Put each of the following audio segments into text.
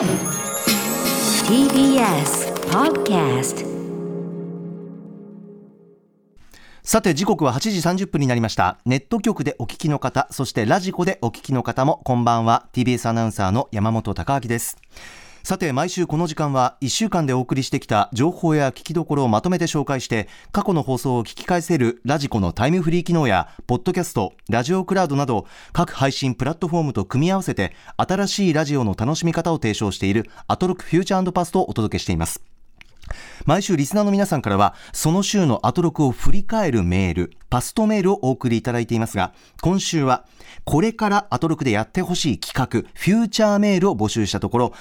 TBS Podcast さて時刻は8時30分になりました。ネット局でお聞きの方そしてラジコでお聞きの方もこんばんは。TBS アナウンサーの山本貴明です。さて毎週この時間は1週間でお送りしてきた情報や聞きどころをまとめて紹介して過去の放送を聞き返せるラジコのタイムフリー機能やポッドキャストラジオクラウドなど各配信プラットフォームと組み合わせて新しいラジオの楽しみ方を提唱しているアトロクフューチャーパストをお届けしています。毎週リスナーの皆さんからはその週のアトロクを振り返るメールパストメールをお送りいただいていますが今週はこれからアトロクでやってほしい企画フューチャーメールを募集したところ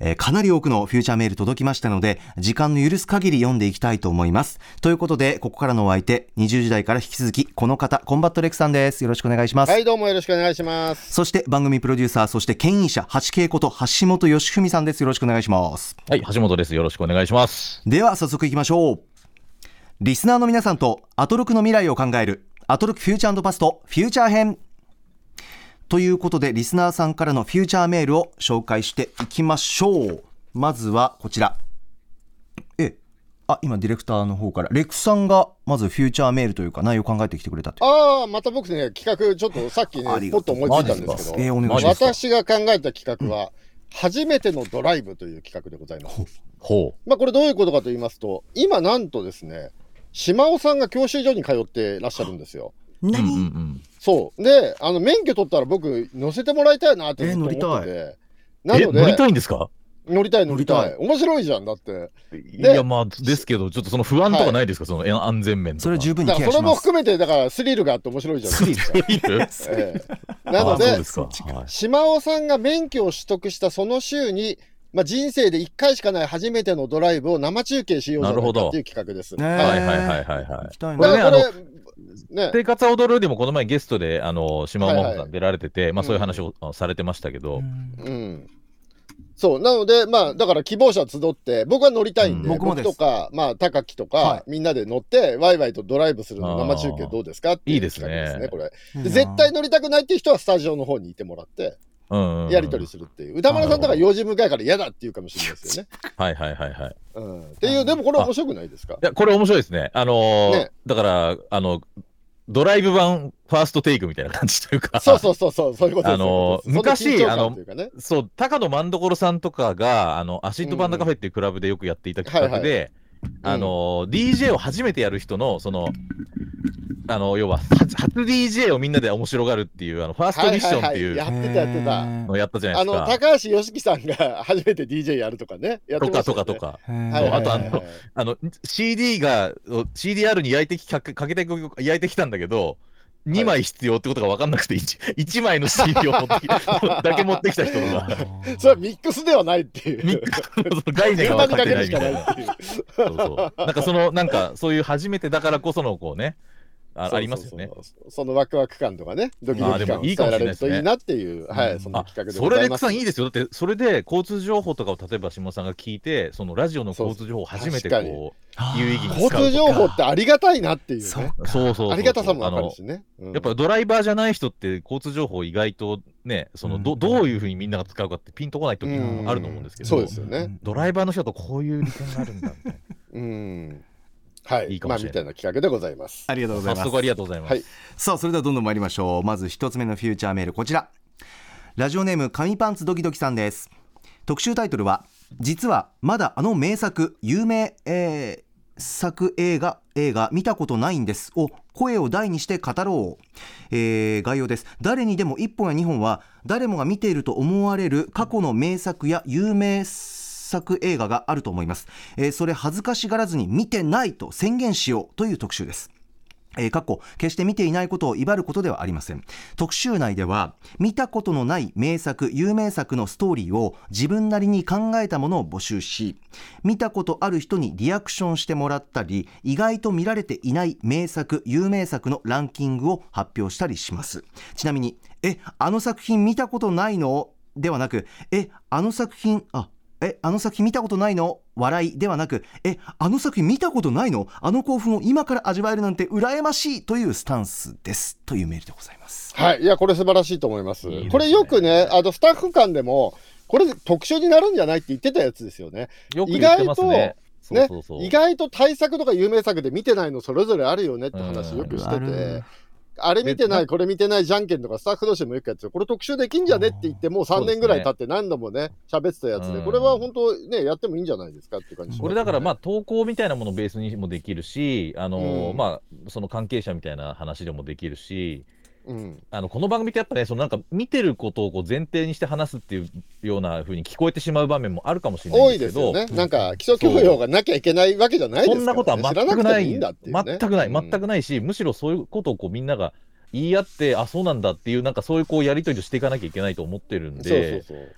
えーかなり多くのフューチャーメール届きましたので、時間の許す限り読んでいきたいと思います。ということで、ここからのお相手、20時台から引き続き、この方、コンバット RECさんです。よろしくお願いします。はい、どうもよろしくお願いします。そして番組プロデューサー、そして牽引者、橋恵こと橋本義文さんです。よろしくお願いします。はい、橋本です。よろしくお願いします。では早速いきましょうリスナーの皆さんとアトロクの未来を考えるアトロクフューチャーパストフューチャー編ということでリスナーさんからのフューチャーメールを紹介していきましょう。まずはこちら。えあ今ディレクターの方からレクさんがまずフューチャーメールというか内容を考えてきてくれたって。ああ、また僕ね、企画、ちょっとさっきねポッと思いついたんですけど、えーお願いします。私が考えた企画は、初めてのドライブという企画でございます。ほまあ、これどういうことかと言いますと、今なんとですね、島尾さんが教習所に通ってらっしゃるんですよ。う。うんうんうん。そう。で、あの、免許取ったら僕、乗せてもらいたいなって思ってて。ええ、なので、乗りたいんですか？乗りたい乗りたい乗り面白いじゃん、だって。いや、まあ、ですけど、ちょっとその不安とかないですか、そのえ安全面とか。それ十分にだからそれも含めて、だからスリルがあって面白いじゃないですか？ええなので島尾さんが免許を取得したその週に、まあ、人生で1回しかない初めてのドライブを生中継しようじゃないかっていう企画です。ねはいはいはいはいはいはい。行きたいこれねなだからこれ、ね、生活は踊るでもこの前ゲストで、あの、島尾真帆はいはいさん出られてて、まあうんそういう話をあされてましたけど、うん。そう、なので、まあ、だから希望者集って、僕は乗りたいんで、うん。僕もです。とか、まあ、高木とか、はい。みんなで乗って、ワイワイとドライブするの生中継どうですかっていういいですね企画ですね、これ。絶対乗りたくないっていう人はスタジオの方にいてもらって、うんうんうんやり取りするっていう。歌丸さんだから用事向かいから嫌だって言うかもしれないですよね。はいはいはいはい。うん。っていう、でもこれ面白くないですか？いや、これ面白いですね。あのーねだから、あの、ドライブ版ファーストテイクみたいな感じというか、そうそうそうそう、そういうことです。あの昔そのそう、高野万所さんとかが、あの、アシッドバンダカフェっていうクラブでよくやっていた企画で、はいあの、DJ を初めてやる人の、その、あの、要は、初初 DJ をみんなで面白がるっていう、あの、ファーストミッションっていうやってたやってたのをやったじゃないですか。高橋良樹さんが初めて DJ やるとかね。やってとましたよねかとかと。か。あとあのあの、CD が、CDR に焼いてき、かけかけてく焼いてきたんだけど、2枚必要ってことが分かんなくて、1, 1枚の CD を持ってき だけ持ってきた人が、それはミックスではないっていう。ミックスの概念現が分かってないみたな。ないいっていう。そうそう。なんかその、なんかそういう初めてだからこそのこうね、あありますよね。そうそうそう。そのワクワク感とかね、ドキドキ感を伝えられるといいなっていう、はい、そんなあ企画でございます。さんいいですよ。だって、それで交通情報とかを例えば下さんが聞いて、そのラジオの交通情報を初めてこう、有意義に使う交通情報ってありがたいなっていうそうね。そうそうそう。ありがたさもあのるしね。うんやっぱドライバーじゃない人って交通情報意外とね、そのどうんどういうふうにみんなが使うかってピンとこない時もあると思うんですけど、そうですよね。ドライバーの人だとこういう利点があるんだみたいうん。はい。いいかまあ、みもしれないたいな企画でございます。ありがとうござな。います早速ありがとうございます。はいさあそれではどんどん参りましょうまず一つ目のフューチャーメールこちらラジオネーム紙パンツドキドキさんです特集タイトルは実はまだあの名作有名、えー作映画映画見たことないんですを声を大にして語ろう、えー概要です誰にでも1本や2本は誰もが見ていると思われる過去の名作や有名作作映画があると思います、えーそれ恥ずかしがらずに見てないと宣言しようという特集です。えー、かっこ決して見ていないことを威張ることではありません。特集内では見たことのない名作有名作のストーリーを自分なりに考えたものを募集し見たことある人にリアクションしてもらったり意外と見られていない名作有名作のランキングを発表したりします。ちなみに「えあの作品見たことないの?」ではなく「えあの作品あえ、あの作品見たことないの？笑いではなく、え、あの作品見たことないの？あの興奮を今から味わえるなんて羨ましいというスタンスです。というメールでございます。はい。いや、これ素晴らしいと思います。いいですねこれよくね、あの、スタッフ間でも、これで特殊になるんじゃないって言ってたやつですよね。よね。ねそうそうそう意外と大作とか有名作で見てないのそれぞれあるよねって話よくしてあるあてる。あれ見てな、ないこれ見てないじゃんけんとかスタッフ同士でもよくやっててこれ特集できんじゃねって言って、もう3年ぐらい経って何度もね、喋ってたやつで、うん。これは本当ね、やってもいいんじゃないですかって感じ。しますこれだからまあ投稿みたいなものをベースにもできるし、あのーうん。まあその関係者みたいな話でもできるし、うん、あのこの番組ってやっぱね、そのなんか見てることをこう前提にして話すっていうような風に聞こえてしまう場面もあるかもしれないですけど、ね。なんか基礎教養がなきゃいけないわけじゃないですから、ね、そんなことは全くない、ね。全くない、うん全くないし、むしろそういうことをこうみんなが言い合って、あ、そうなんだっていう、なんかそういうこうやり取りをしていかなきゃいけないと思ってるんで、そうそうそう。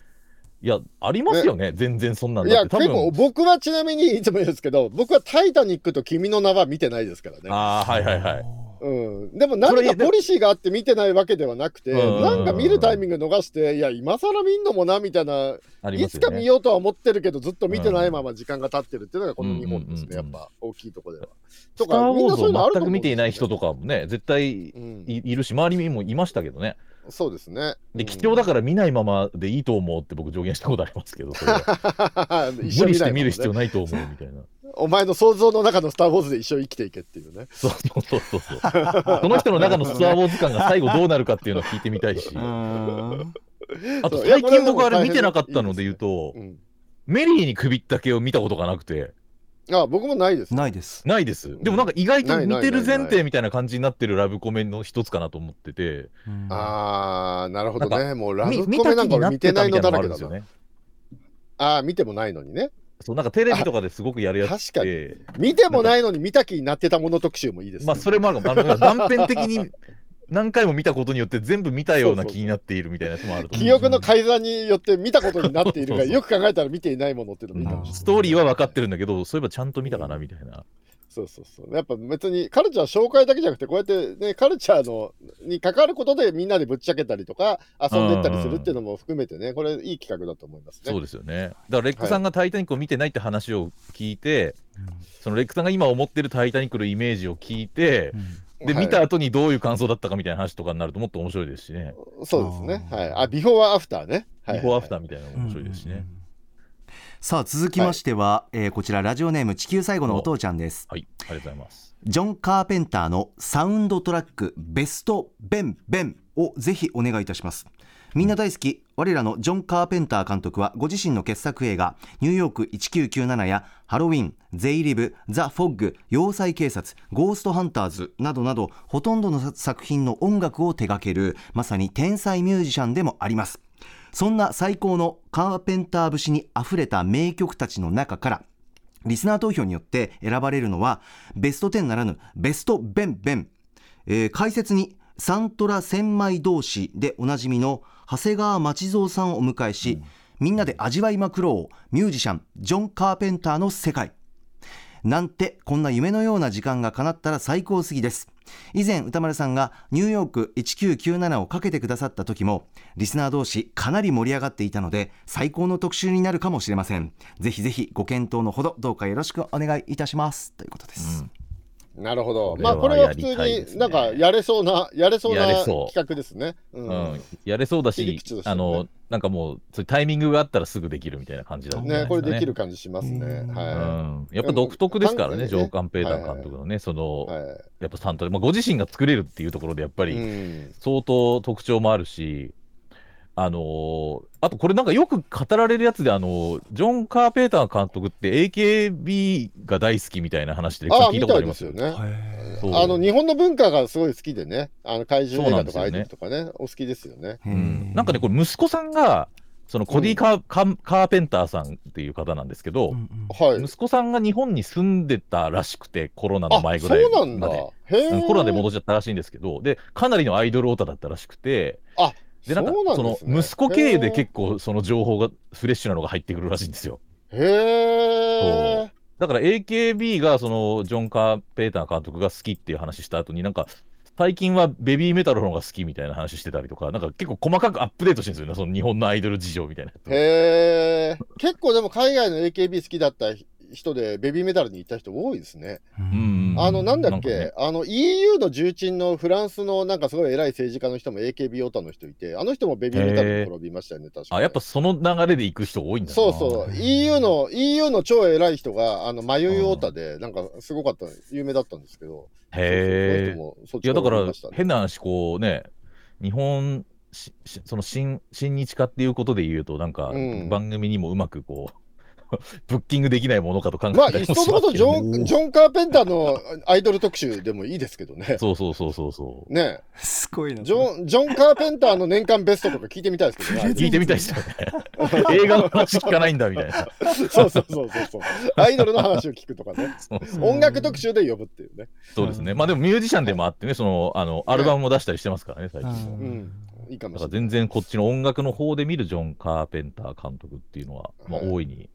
いや、ありますよね、全然そんなんいや、だって、多結構分僕はちなみにいつも言うんですけど、僕はタイタニックと君の名は見てないですからね。ああ、はいはいはい。うん、でも何かポリシーがあって見てないわけではなくて、うんなんか見るタイミング逃して、いや、今更見んのもなみたいな、い。つか見ようとは思ってるけど、ずっと見てないまま時間が経ってるっていうのがこの日本ですね、うんうんうんうんやっぱ大きいところでは。スター・ウォーズを全く見ていない人ととかもね、絶対うん、いいるし、周りにもいましたけどね。そうですね。で、貴重だから見ないままでいいと思うって僕、助言したことありますけど、無理して見る必要ないと思うみたいな。お前の想像の中のスター・ウォーズで一生生きていけっていうね。そうそうそうそうそう。その人の中のスター・ウォーズ感が最後どうなるかっていうのを聞いてみたいし。うーんあと最近僕あれ見てなかったので言うと、うん、メリーに首ったけを見たことがなくて、あ僕もないです。ないですないです。でもなんか意外とないない見てる前提みたいな感じになってるラブコメの一つかなと思ってて、うんあー、なるほどなね。もうラブコメなんか見てないのだらけだな。あ。あー、見てもないのにね。そうなんかテレビとかですごくやるやつっ確かに。て、見てもないのに見た気になってたもの特集もいいですね。まあそれもあるかも断片的に 何回も見たことによって全部見たような気になっているみたいなやつもあると記憶の改ざんによって見たことになっているが、よく考えたら見ていないものっていうのもいいかもしれない。ストーリーは分かってるんだけど、そういえばちゃんと見たかなみたいな。そうそうそう。やっぱ別にカルチャー紹介だけじゃなくて、こうやってね、カルチャーのに関わることでみんなでぶっちゃけたりとか、遊んでったりするっていうのも含めてね、これいい企画だと思いますね。そうですよね。だからレックさんがタイタニックを見てないって話を聞いて、そのレックさんが今思ってるタイタニックのイメージを聞いて、で、はい見た後にどういう感想だったかみたいな話とかになるともっと面白いですしね。そうですね。はい。あ、ビフォーアフターね。はいビフォーアフターー。みたいなのも面白いですしね。さあ続きましては、えーこちらラジオネーム地球最後のお父ちゃんです。はい、ありがとうございます。ジョン・カーペンターのサウンドトラックベストベンベンをぜひお願いいたします。みんな大好き我らのジョン・カーペンター監督はご自身の傑作映画「ニューヨーク1997」や「ハロウィン」「ゼイリブ」「ザ・フォッグ」「要塞警察」「ゴーストハンターズ」などなどほとんどの作品の音楽を手掛けるまさに天才ミュージシャンでもありますそんな最高のカーペンター節にあふれた名曲たちの中からリスナー投票によって選ばれるのはベスト10ならぬベストベンベン、えー解説にサントラ千枚同士でおなじみの長谷川町蔵さんをお迎えし、みんなで味わいまくろうミュージシャンジョン・カーペンターの世界。なんてこんな夢のような時間が叶ったら最高すぎです。以前歌丸さんがニューヨーク1997をかけてくださった時もリスナー同士かなり盛り上がっていたので最高の特集になるかもしれません。ぜひぜひご検討のほどどうかよろしくお願いいたします。ということです、なるほど。まあ、これは普通になんかやれそうな、やれそうな企画ですね。ううんん、やれそうだし、あの、なんかもう、そういうタイミングがあったらすぐできるみたいな感じだったんね、これできるる感じしますね。うんうはん、やっぱ独特ですからね、ジョー・カンペーター監督のね、その、い。はい。やっぱサントラ、まあ、ご自身が作れるっていうところで、やっぱうりん相当特徴もあるし、あのーあとこれなんかよく語られるやつで、あのージョン・カーペーター監督って AKB が大好きみたいな話で聞いみたことあります？よ。ね。あの日本の文化がすごい好きでね、あの怪獣映画とかアイドルとかね、お好きですよね。うんなんかね、これ息子さんが、そのコディカー,カン、カーペンターさんっていう方なんですけど、はい。息子さんが日本に住んでたらしくて、コロナのあ、前ぐらい。まで。コロナで戻っちゃったらしいんですけど、で、かなりのアイドルオタだったらしくて、あ、で、なんか、その息子経由で結構その情報がフレッシュなのが入ってくるらしいんですよ。へえ。だから AKB がそのジョン・カーペーター監督が好きっていう話した後になんか、最近はベビーメタルの方が好きみたいな話してたりとか、なんか結構細かくアップデートしてるんですよね、その日本のアイドル事情みたいな。へえ。結構でも海外の AKB 好きだった人でベビーメタルに行った人多いですね。うん。あの、なんだっなんかね。け、あの、EU の重鎮のフランスのなんかすごい偉い政治家の人も AKB オタの人いて、あの人もベビーメタルに転びましたよね、確か。あ、やっぱその流れで行く人多いんだな。そうそう、EU の、EU の超偉い人が、あの、迷いオタで、なんかすごかった、有名だったんですけど、へえ。そうそうその人もそっちいや、だから変な話、こうね、日本、ししその親親日化っていうことで言うと、なんかうん。番組にもうまくこう、ブッキングできないものかと考えまあ、たりもしますけど、ジョン、ジョン・カーペンターのアイドル特集でもいいですけどね。そうそうそうそうそう。ねすごいなジョン、ジョン・カーペンターの年間ベストとか聞いてみたいですけどね。聞いてみたいですよね。映画の話聞かないんだみたいな。そうそうそうそうそう。アイドルの話を聞くとかね。そうそう音楽特集で呼ぶっていうね。そうですね。まあでもミュージシャンでもあってね、その、あの、アルバムも出したりしてますからね、最近も。うん。いいかもだからしれない。全然こっちの音楽の方で見るジョン・カーペンター監督っていうのは、まあはい大いに。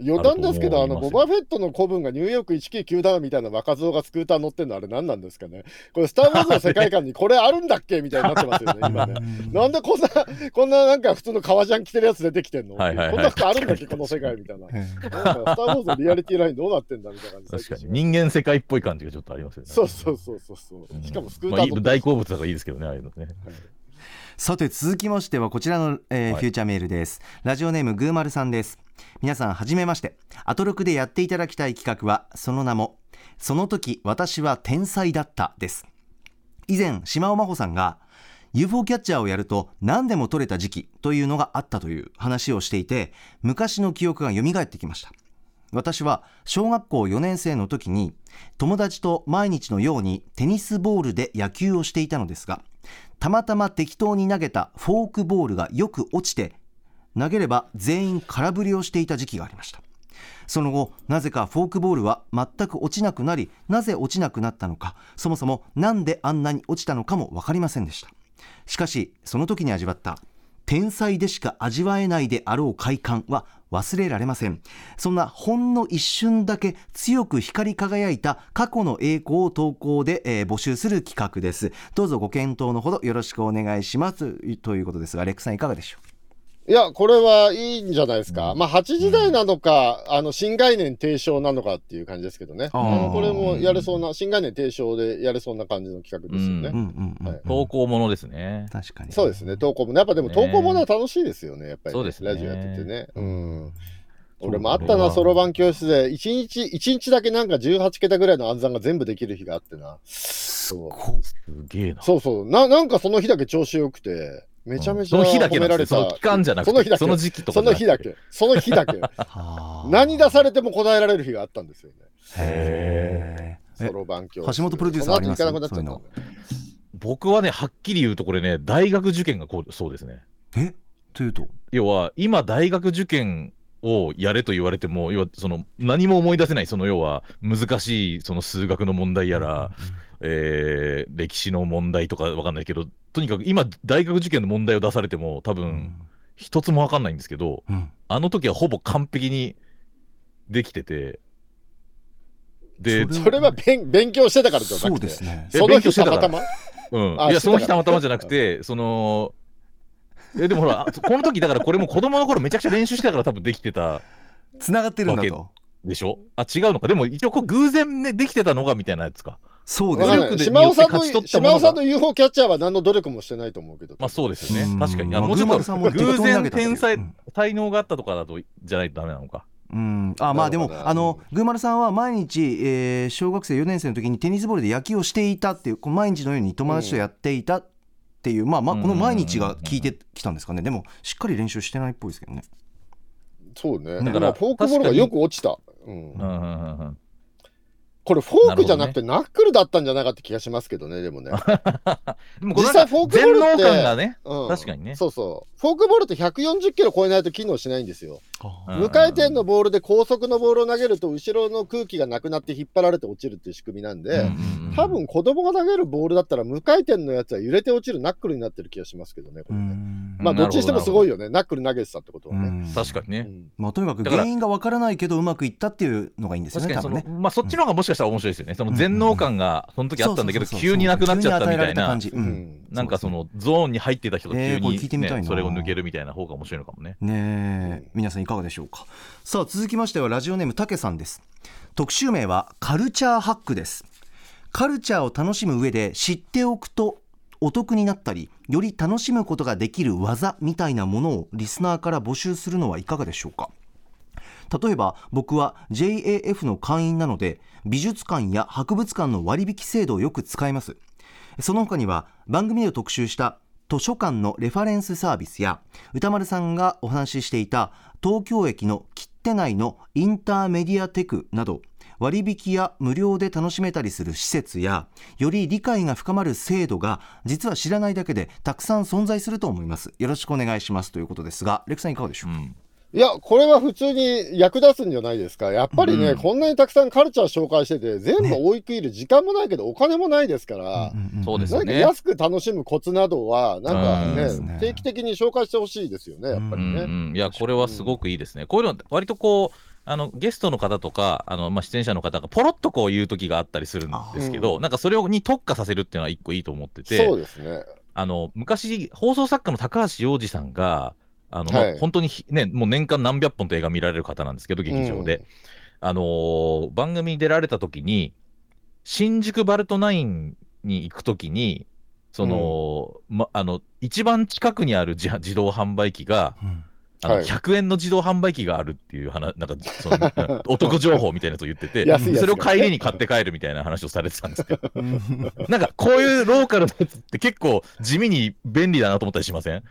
余談ですけど、あの、ボバフェットの古文がニューヨーク1997みたいな若造がスクーター乗ってんのあれ何なんですかね。これ、スター・ウォーズの世界観にこれあるんだっけみたいになってますよね、今ね。なんでこんな、こんななんか普通の革ジャン着てるやつ出てきてんの、はいはいはいこんな服あるんだっけこの世界みたいな。なんか、スター・ウォーズのリアリティラインどうなってんだみたいな感じ確かに。人間世界っぽい感じがちょっとありますよね。そうそうそうそうしかもスクーター乗って大好物だからいいですけどね、ああいうのね。さて続きましてはこちらの、えーはい。フューチャーメールです。ラジオネームグーマルさんです。皆さんはじめまして。アトロクでやっていただきたい企画はその名もその時私は天才だったです。以前島尾真帆さんが UFO キャッチャーをやると何でも取れた時期というのがあったという話をしていて昔の記憶が蘇ってきました。私は小学校4年生の時に友達と毎日のようにテニスボールで野球をしていたのですがたまたま適当に投げたフォークボールがよく落ちて投げれば全員空振りをしていた時期がありました。その後なぜかフォークボールは全く落ちなくなりなぜ落ちなくなったのかそもそも何であんなに落ちたのかも分かりませんでした。しかしその時に味わった天才でしか味わえないであろう快感は忘れられません。そんなほんの一瞬だけ強く光り輝いた過去の栄光を投稿で、えー募集する企画です。どうぞご検討のほどよろしくお願いします。ということですがレックさんいかがでしょう？いや、これはいいんじゃないですか。まあ、8時台なのか、あの、新概念提唱なのかっていう感じですけどね。あのこれもやれそうな、新概念提唱でやれそうな感じの企画ですよね。う、うんうんうんはい投稿ものですね。確かにそうですね、投稿も。やっぱでもね投稿ものは楽しいですよね、やっぱり、そうですねラジオやっててね。うん。俺もあったな、そろばん教室で、1日、一日だけなんか18桁ぐらいの暗算が全部できる日があってな。そうこすげえな。そうそうな。なんかその日だけ調子よくて、めちゃめちゃその日だけ。その期間じゃなくて、その日だけその時期とかその日だ。け。その日だけ。はあ何出されても答えられる日があったんですよね。へえそろばん教室。橋本プロデューサーあります？その後行かなくなっちゃったんだ僕はね、はっきり言うとこれね、大学受験がこうそうですね。え？というと？要は、今、大学受験をやれと言われても、要は、その、何も思い出せない、その要は、難しい、その数学の問題やら、えー歴史の問題とかわかんないけど、とにかく今、大学受験の問題を出されても、多う分、ん一つもわかんないんですけど、うんあの時はほぼ完璧にできてて、で、そそれは勉勉強してたからじゃなそうくて。ですねその日勉強してたからたまたま？うん。あいや、その日たまたまじゃなくて、その、え、でもほら、この時だからこれも子供の頃めちゃくちゃ練習してたから多分できてたつながってるんだとでしょ？あ、違うのか。でも一応こう偶然ね、できてたのがみたいなやつか。そうですね島尾さんのによって勝ち取ったものが島尾さんの UFO キャッチャーは何の努力もしてないと思うけど。まあそうですね。確かに。あまあもうちょっグーマルさん偶然天才うん、才能があったとかだと、じゃないとダメなのか。うん、あまあでもあのグーマルさんは毎日、えー小学生4年生の時にテニスボールで野球をしていたっていうこう毎日のように友達とやっていたっていう、まあまあこの毎日が効いてきたんですかねでもしっかり練習してないっぽいですけどねそうね。だからだからフォークボールがよく落ちた。うんうんうんうんうん。これフォークじゃなくてナックルだったんじゃないかって気がしますけどね、でもね。でも実際フォークボー全ルって能感がね、うん確かにねそうそう。フォークボールって140キロ超えないと機能しないんですよ。うん無回転のボールで高速のボールを投げると後ろの空気がなくなって引っ張られて落ちるっていう仕組みなんで、うんうんうん多分子供が投げるボールだったら無回転のやつは揺れて落ちるナックルになってる気がしますけどね。こうれねんまあどっちにしてもすごいよ。よね。ナックル投げてたってことはね。うん確かにね。うんまあ、とにかく原因がわからないけどうまくいったっていうのがいいんですよね多分ねまあそっちの方がもしかしたら面白いですよね。その全能感がその時あったんだけど、急になくなっちゃったみたいな。なんかそのゾーンに入ってた人が急に、ね、それを抜けるみたいな方が面白いのかもね。ねえ。皆さんいかがでしょうか。さあ続きましてはラジオネームたけさんです。特集名はカルチャーハックです。カルチャーを楽しむ上で知っておくとお得になったりより楽しむことができる技みたいなものをリスナーから募集するのはいかがでしょうか例えば僕は JAF の会員なので美術館や博物館の割引制度をよく使います。その他には番組で特集した図書館のレファレンスサービスや歌丸さんがお話ししていた東京駅の切手内のインターメディアテクなど割引や無料で楽しめたりする施設やより理解が深まる制度が実は知らないだけでたくさん存在すると思います。よろしくお願いしますということですがレクさんいかがでしょうか、うん。いや、これは普通に役立つんじゃないですか。やっぱりね、うんこんなにたくさんカルチャー紹介してて、全部追い切る時間もないけど、お金もないですから、そうですよね安く楽しむコツなどは、なんかうんね、ね定期的に紹介してほしいですよね、やっぱりね。うんうん、いや、これはすごくいいですね。こういうの、割とこう、あのゲストの方とか、あのまあ、出演者の方がポロッとこう言う時があったりするんですけど、なんかそれをに特化させるっていうのは一個いいと思ってて、そうですね。あの昔、放送作家の高橋洋二さんが、あのまあはい本当にひね、もう年間何百本と映画見られる方なんですけど、劇場で。あのー番組に出られた時に、新宿バルトナインに行く時に、その、ま、あの、一番近くにある自自動販売機が、うん。あのはい。100円の自動販売機があるっていう話、なんか そのお得情報みたいなやつを言ってて、それを帰りに買って帰るみたいな話をされてたんですけど、なんかこういうローカルのやつって結構地味に便利だなと思ったりしません、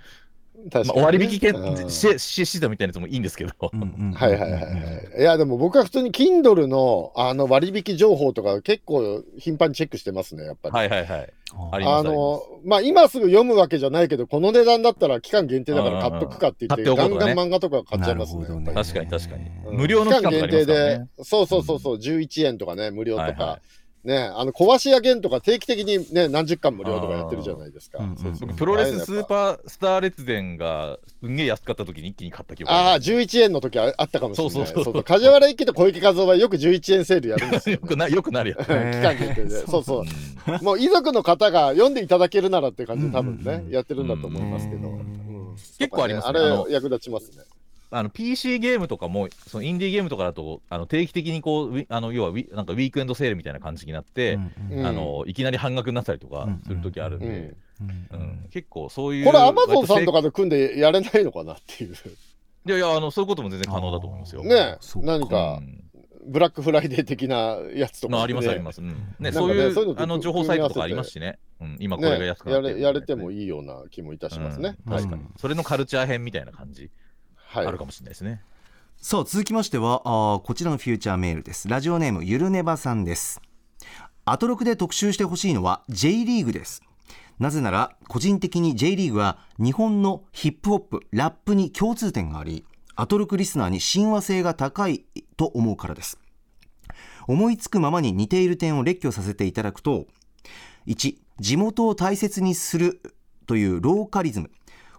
まあ、確かにね、割引券うんシステムみたいなやつもいいんですけど、うんうんはいはいはいはい。いや、でも僕は普通に Kindle のあの割引情報とか結構頻繁にチェックしてますね、やっぱり。はいはいはい。あのまあ、今すぐ読むわけじゃないけど、この値段だったら期間限定だから買っとくかって言って、ガンガン漫画とか買っちゃいますね。ね確かに確かに。うん無料の期間限定ね。で、そうそうそうそう、11円とかね、無料とか、はいはね、あの、壊し屋限とか定期的にね、何十巻無料とかやってるじゃないですか。プロレススーーパースター列伝がすんげえ安かった時に一気に買った記憶ああ、ります11円の時ああったかもしれない。そうそうそう梶原一騎と小池和夫はよく11円セールやるんですよ、よくなよくなるやつ。期間限定で。そうそうう。んもう遺族の方が読んでいただけるならって感じで多分ねやってるんだと思いますけど。結構ありますねあれ役立ちますね。あの PC ゲームとかも、そのインディーゲームとかだと、あの定期的にこう、あの要はウィなんかウィークエンドセールみたいな感じになって、うんあのいきなり半額になったりとかする時あるんで、うんうん結構そういう。これアマゾンさんとかかで組んでやれないのかなっていう。いやいやあの、そういうことも全然可能だと思いますよ。ねそうか何かうんブラックフライデー的なやつとか、ね。まあ、ありますあります。うんね、そういうそういうのとあの情報サイトとかありますしね。うん、今これがね安くなってるやれやれてもいいいような気もいたしますね。うん確かにうん。それのカルチャー編みたいな感じ、はい。あるかもしれないですね。さあ続きましてはあーこちらのフューチャーメールです。ラジオネームゆるねばさんです。アトロクで特集してほしいのは J リーグです。なぜなら個人的に J リーグは日本のヒップホップラップに共通点がありアトロクリスナーに親和性が高いと思うからです。思いつくままに似ている点を列挙させていただくと1地元を大切にするというローカリズム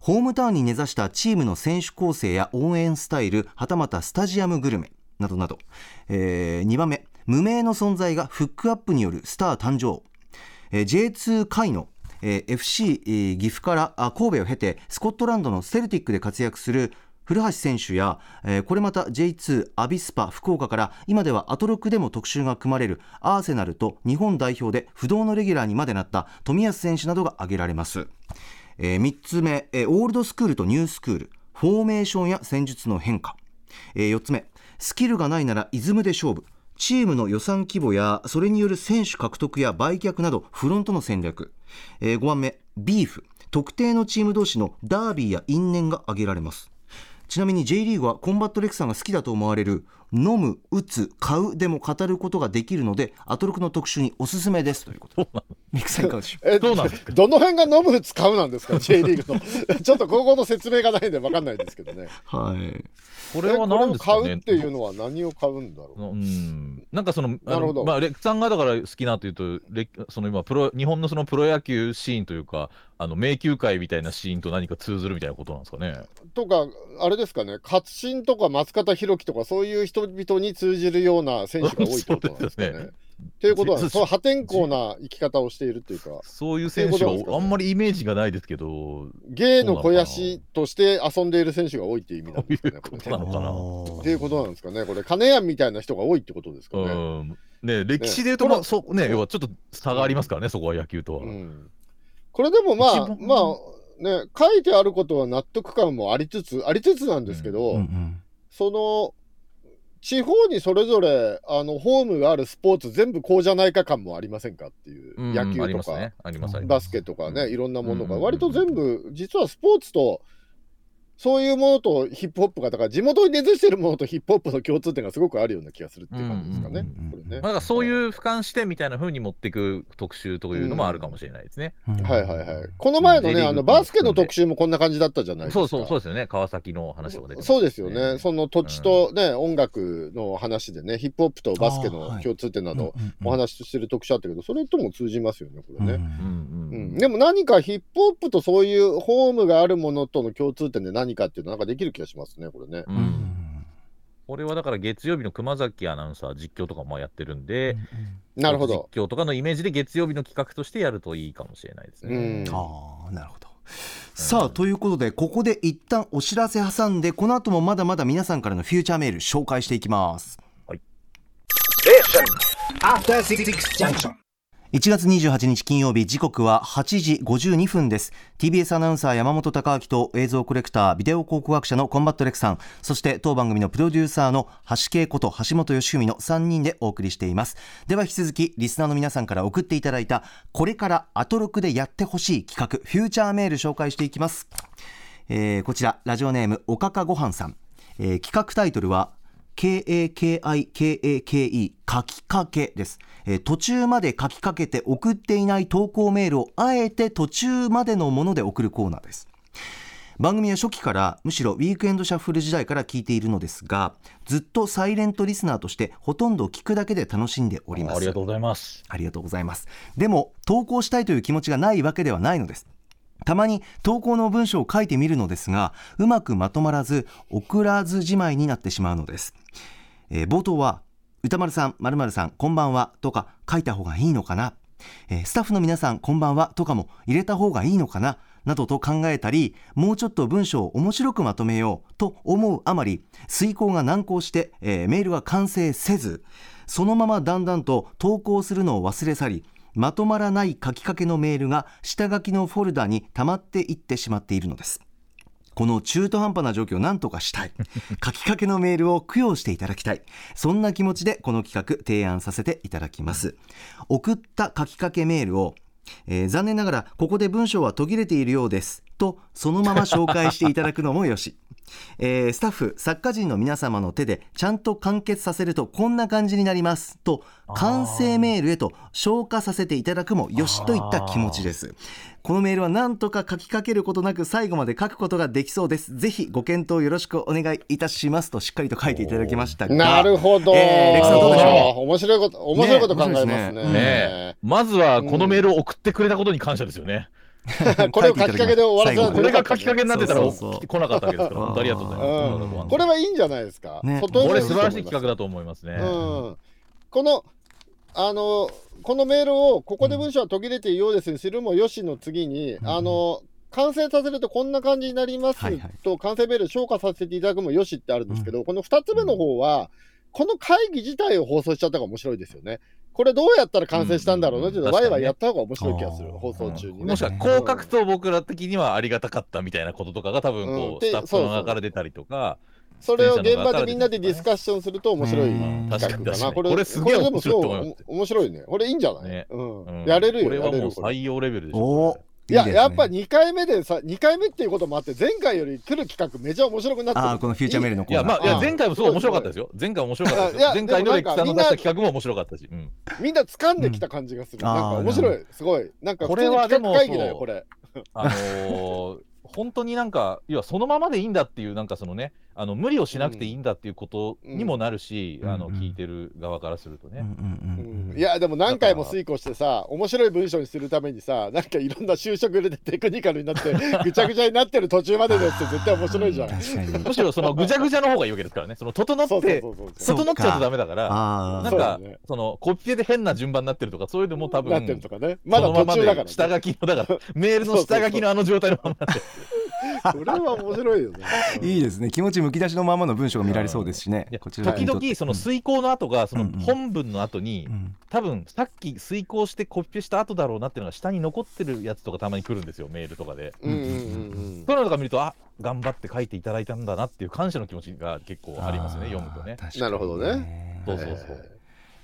ホームタウンに根ざしたチームの選手構成や応援スタイルはたまたスタジアムグルメなどなど、え2番目無名の存在がフックアップによるスター誕生、えー J2 下位の、えー FC、えー岐阜からあ神戸を経てスコットランドのセルティックで活躍する古橋選手や、えーこれまた J2 アビスパ福岡から今ではアトロクでも特集が組まれるアーセナルと日本代表で不動のレギュラーにまでなった冨安選手などが挙げられます。えー3つ目、えーオールドスクールとニュースクールフォーメーションや戦術の変化、え4つ目スキルがないならイズムで勝負。チームの予算規模やそれによる選手獲得や売却などフロントの戦略、え5番目ビーフ。特定のチーム同士のダービーや因縁が挙げられます。ちなみに J リーグはコンバットレクさんが好きだと思われる飲む、打つ、買うでも語ることができるのでアトロクの特集におすすめです。ということ。ミクさんいかがでしょう？えそうなんですか？どの辺が飲む使うなんですか？J リーグの。ちょっと高校の説明がないんで分かんないですけどね。はい。これは何ですかね？これを買うっていうのは何を買うんだろう？うん、なんかその、あのまあ、レックさんがだから好きなというと、レッその今プロ、日本のそのプロ野球シーンというか、あの迷宮会みたいなシーンと何か通ずるみたいなことなんですかね。とかあれですかね。勝新とか松方弘樹とかそういう人々に通じるような選手が多いってことですかね そうですっていうことは、そそう破天荒な生き方をしているっていうか、そういう選手っていうことなんですかね。があんまりイメージがないですけど、芸の肥やしとして遊んでいる選手が多いっていう意味なんですかね、これねなのかな。っていうことなんですかね、これ、金谷みたいな人が多いってことですかうね。ん。ね、歴史で言うと、まあ、そうね、要はちょっと差がありますからね、そこは野球とは。うん。これでもまあまあね、書いてあることは納得感もありつつ、ありつつなんですけど、うんうん。その地方にそれぞれあのホームがあるスポーツ全部こうじゃないか感もありませんかっていう、うん野球とか。バスケとかね、うん。いろんなものが、うん割と全部、実はスポーツと、そういうものとヒップホップが、だから地元に根付いてるものとヒップホップの共通点がすごくあるような気がするっていう感じですかね。うんからそういう俯瞰視点みたいな風に持っていく特集というのもあるかもしれないですね。うんはいはいはい。この前のね、うんあのバスケの特集もこんな感じだったじゃないですか。そうそう、そうですよね。川崎の話とか出てますそうですよね、その土地とね、音楽の話でね、ヒップホップとバスケの共通点など、お話ししてる特集あったけど、それとも通じますよね、これね。うんでも何かヒップホップとそういうホームがあるものとの共通点で何かっていうのなんかできる気がしますね、これね。ううん。んこれはだから月曜日の熊崎アナウンサー実況とかもやってるんで、なるほど。実況とかのイメージで月曜日の企画としてやるといいかもしれないですね。うん。ああなるほど。さあということでここで一旦お知らせ挟んでこの後もまだまだ皆さんからのフューチャーメール紹介していきます1月28日金曜日時刻は8時52分です。TBS アナウンサー山本貴明と映像コレクタービデオ考古学者のコンバットレクさん。そして当番組のプロデューサーの橋圭こと橋本義文の3人でお送りしています。では引き続きリスナーの皆さんから送っていただいたこれからアトロクでやってほしい企画フューチャーメール紹介していきます、えーこちらラジオネームおかかごはんさん、えー企画タイトルは KAKIKAKE 書きかけです、えー途中まで書きかけて送っていない投稿メールをあえて途中までのもので送るコーナーです番組は初期からむしろウィークエンドシャッフル時代から聞いているのですがずっとサイレントリスナーとしてほとんど聞くだけで楽しんでおりますありがとうございます。ありがとうございます。でも、投稿したいという気持ちがないわけではないのです。たまに投稿の文章を書いてみるのですが、うまくまとまらず、送らずじまいになってしまうのです。えー冒頭は、歌丸さん、〇〇さん、こんばんはとか書いた方がいいのかな、えースタッフの皆さん、こんばんはとかも入れた方がいいのかな？などと考えたり、もうちょっと文章を面白くまとめようと思うあまり、遂行が難航して、えーメールが完成せず、そのままだんだんと投稿するのを忘れ去り、まとまらない書きかけのメールが下書きのフォルダに溜まっていってしまっているのです。この中途半端な状況を何とかしたい。書きかけのメールを供養していただきたい。そんな気持ちでこの企画提案させていただきます。送った書きかけメールを、えー残念ながらここで文章は途切れているようです。と、そのまま紹介していただくのもよし。えースタッフ作家陣の皆様の手でちゃんと完結させるとこんな感じになります。と完成メールへと消化させていただくもよしといった気持ちです。このメールは何とか書きかけることなく最後まで書くことができそうです。ぜひご検討よろしくお願いいたしますとしっかりと書いていただきましたが。なるほど。えーレクさんどうでしょう？面白いこと、面白いこと考えますね。ねねねえ。まずはこのメールを送ってくれたことに感謝ですよね。これを書きかけで終わらせこれが書きかけになってたら来なかったわけですから、本当ありがとうございます。うん、これはいいんじゃないですか。これ素晴らしい企画だと思いますね。うん、このあのこのメールをここで文章は途切れているようですにするもよしの次に、んあの完成させるとこんな感じになりますと完成メール消化させていただくもよしってあるんですけど、この2つ目の方はこの会議自体を放送しちゃった方が面白いですよね。これどうやったら完成したんだろうなっていうのをうんワイワイやった方が面白い気がする、放送中にね。もしくはこう書くと僕ら的にはありがたかったみたいなこととかが多分うんこうでスタッフの中から出たりとか、それを現場でみんなでディスカッションすると面白いうん。企画かな。これこれすげえ面白い面白いね。これいいんじゃない、ね。うん。うん。やれるよ。これはもう採用レベルでしょ。いや、ねやっぱ2回目でさ、2回目っていうこともあって、前回より来る企画めちゃ面白くなってる。あーこのフューチャーメールのコれいや、ーナーまあ、いやうん前回もすごい面白かったですよ。前回面白かったですいやよ。前回のでもなんかレキさんの出した企画も面白かったし。うんみんな掴んできた感じがする。うんなんか面白い。すごい。なんかこれはでも会議だよ、これ。あのー本当になんか、要はそのままでいいんだっていう、なんかそのね、あの無理をしなくていいんだっていうことにもなるし、あのうん。うん聞いてる側からするとね。うんうんうんいやでも何回も遂行してさ面白い文章にするためにさなんかいろんな就職でテクニカルになって ぐちゃぐちゃになってる途中までのやつって絶対面白いじゃん。むしろそのぐちゃぐちゃの方がいいわけですからね、その整ってそうそうそう整っちゃうとダメだから、ああなんかそね。そのコピペで変な順番になってるとか、そういうのも多分なってるとかね。まだ途中だから、ね、で下書きのだからメールの下書きのあの状態のままってる それは面白いよね。いいですね気持ちむき出しのままの文章が見られそうですしねいやこちら時々その遂行の後がその本文の後に、うん多分さっき遂行してコピペした後だろうなっていうのが下に残ってるやつとかたまに来るんですよメールとかで。うんうんうんそういうのとか見るとあ頑張って書いていただいたんだなっていう感謝の気持ちが結構ありますね読むとね。なるほどねねそうそうそう。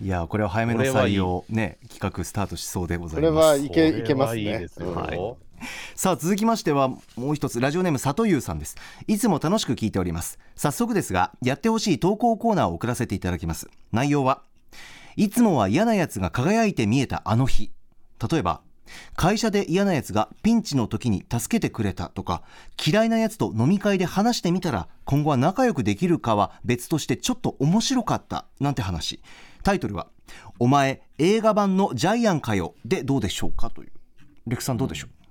いやこれは早めの採用ね企画スタートしそうでござこれいますはいけこれいけますね。いいですよ。はい さあ続きましてはもう一つラジオネーム佐藤優さんです。いつも楽しく聞いております。早速ですがやってほしい投稿コーナーを送らせていただきます。内容はいつもは嫌なやつが輝いて見えたあの日。例えば会社で嫌なやつがピンチの時に助けてくれたとか嫌いなやつと飲み会で話してみたら今後は仲良くできるかは別としてちょっと面白かった。なんて話。タイトルは「お前映画版のジャイアンかよ」でどうでしょうか？という。レクさんどうでしょう、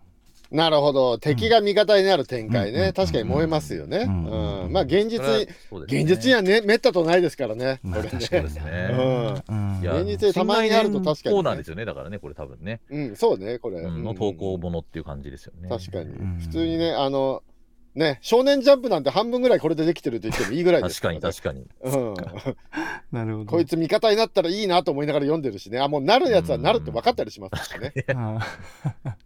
なるほど。敵が味方になる展開ね、うん。確かに燃えますよね、ん。うん。まあ現実に、ね。現実にはねめったとないですからね、まあこれ確かにね。ですね。うん。いや現実でたまにあると確かにね。新概念コーナーですよね、だからね、これ多分ね。うん、そうねこれ、うん。の投稿ものっていう感じですよね。確かに、ん。普通にねあのね少年ジャンプなんて半分ぐらいこれでできてると言ってもいいぐらいです確かにね確かに。うん、なるほど。こいつ味方になったらいいなと思いながら読んでるしね。あもうなるやつはなるって分かったりしますしね、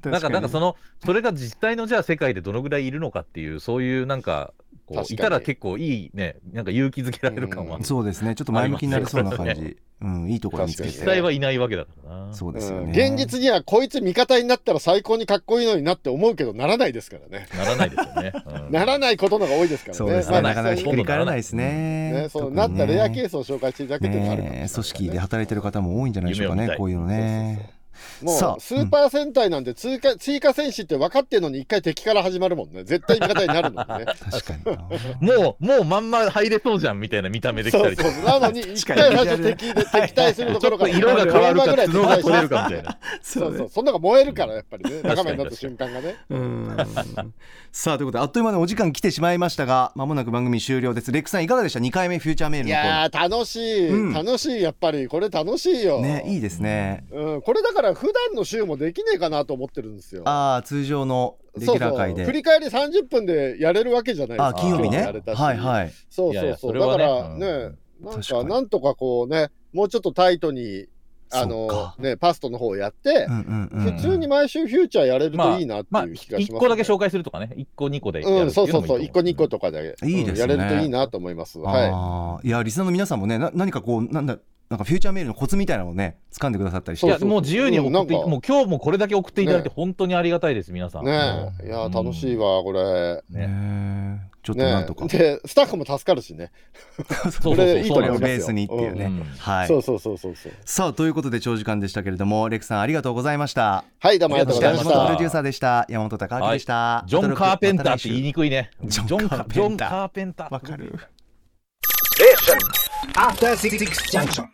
なんか、なんかそのの、それが実際のじゃあ世界でどのぐらいいるのかっていう、そういうなんか、こう、いたら結構いいね、なんか勇気づけられる感はうん。そうですね。ちょっと前向きになりそうな感じ、うん、いいところ見つけて。実際はいないわけだからな。うんそうですよね、現実にはこいつ味方になったら最高にかっこいいのになって思うけどならないですからね、ならないですよね。うん。ならないことのが多いですからね。そうですね、まあなかなかひっくり返らないいですね。ね、そうなったレアケねースを紹介していただけてるのあるかもしれないね。組織で働いてる方も多いんじゃないでしょうかね。こういうのねもうスーパー戦隊なんて追加追加戦士って分かってんのに一回敵から始まるもんね。絶対味方になるのにね。確かにな。もう、もうまんま入れそうじゃんみたいな見た目できたそうりとか。そう。なのに一回最初敵で敵対するところから色が変わるか、ぐらい角が取れるかみたいな。そうそう。そんなのが燃えるからやっぱりね。仲間になった瞬間がね。うん。さあということであっという間にお時間来てしまいましたがまもなく番組終了です。レックさんいかがでした？2回目フューチャーメールいのコーナやー楽しい、うん。楽しい。やっぱりこれ楽しいよ、ーねいいですね。うん、これだから普段の週もできねえかなと思ってるんですよ。ああ通常のレギュラー会で。振り返り30分でやれるわけじゃないですか。あ金曜日今ねはいはい。そうそうそう。そねだからうんね、なん確かなんとかこうねもうちょっとタイトにあのか。ねパストの方やってう、んうんうん普通に毎週フューチャーやれるまあといいなってまあ、いう気がします、ね。一個だけ紹介するとかね、一個二個でやるうん、そうそうそう、のもいいと思1個2個とかで、いいですね。うんやれるといいなと思います。はい。いやリスナーの皆さんもねな何かこうなんだなんかフューチャーメールのコツみたいなのをね掴んでくださったりして。いや、もう自由に送って、うんなんか。もう今日もこれだけ送っていただいて、ね。本当にありがたいです、皆さん。ね。え、いや、楽しいわ、これ。ね。ね。ちょっとなんねとか、で、スタッフも助かるしね。そうそうこれいいとこれを思いますよ。ベースにっていうね、うん。はいそうそうそうそうそう。さあということで長時間でしたけれどもレクさんありがとうございました。はい、どうもありがとうございまし元プロたデュー。サーでした。山本貴明でした、ジョン・カーペンターって言いにくいね。ジョンカーペンター。ジョン・カーペンター。わかる。After Six Junction.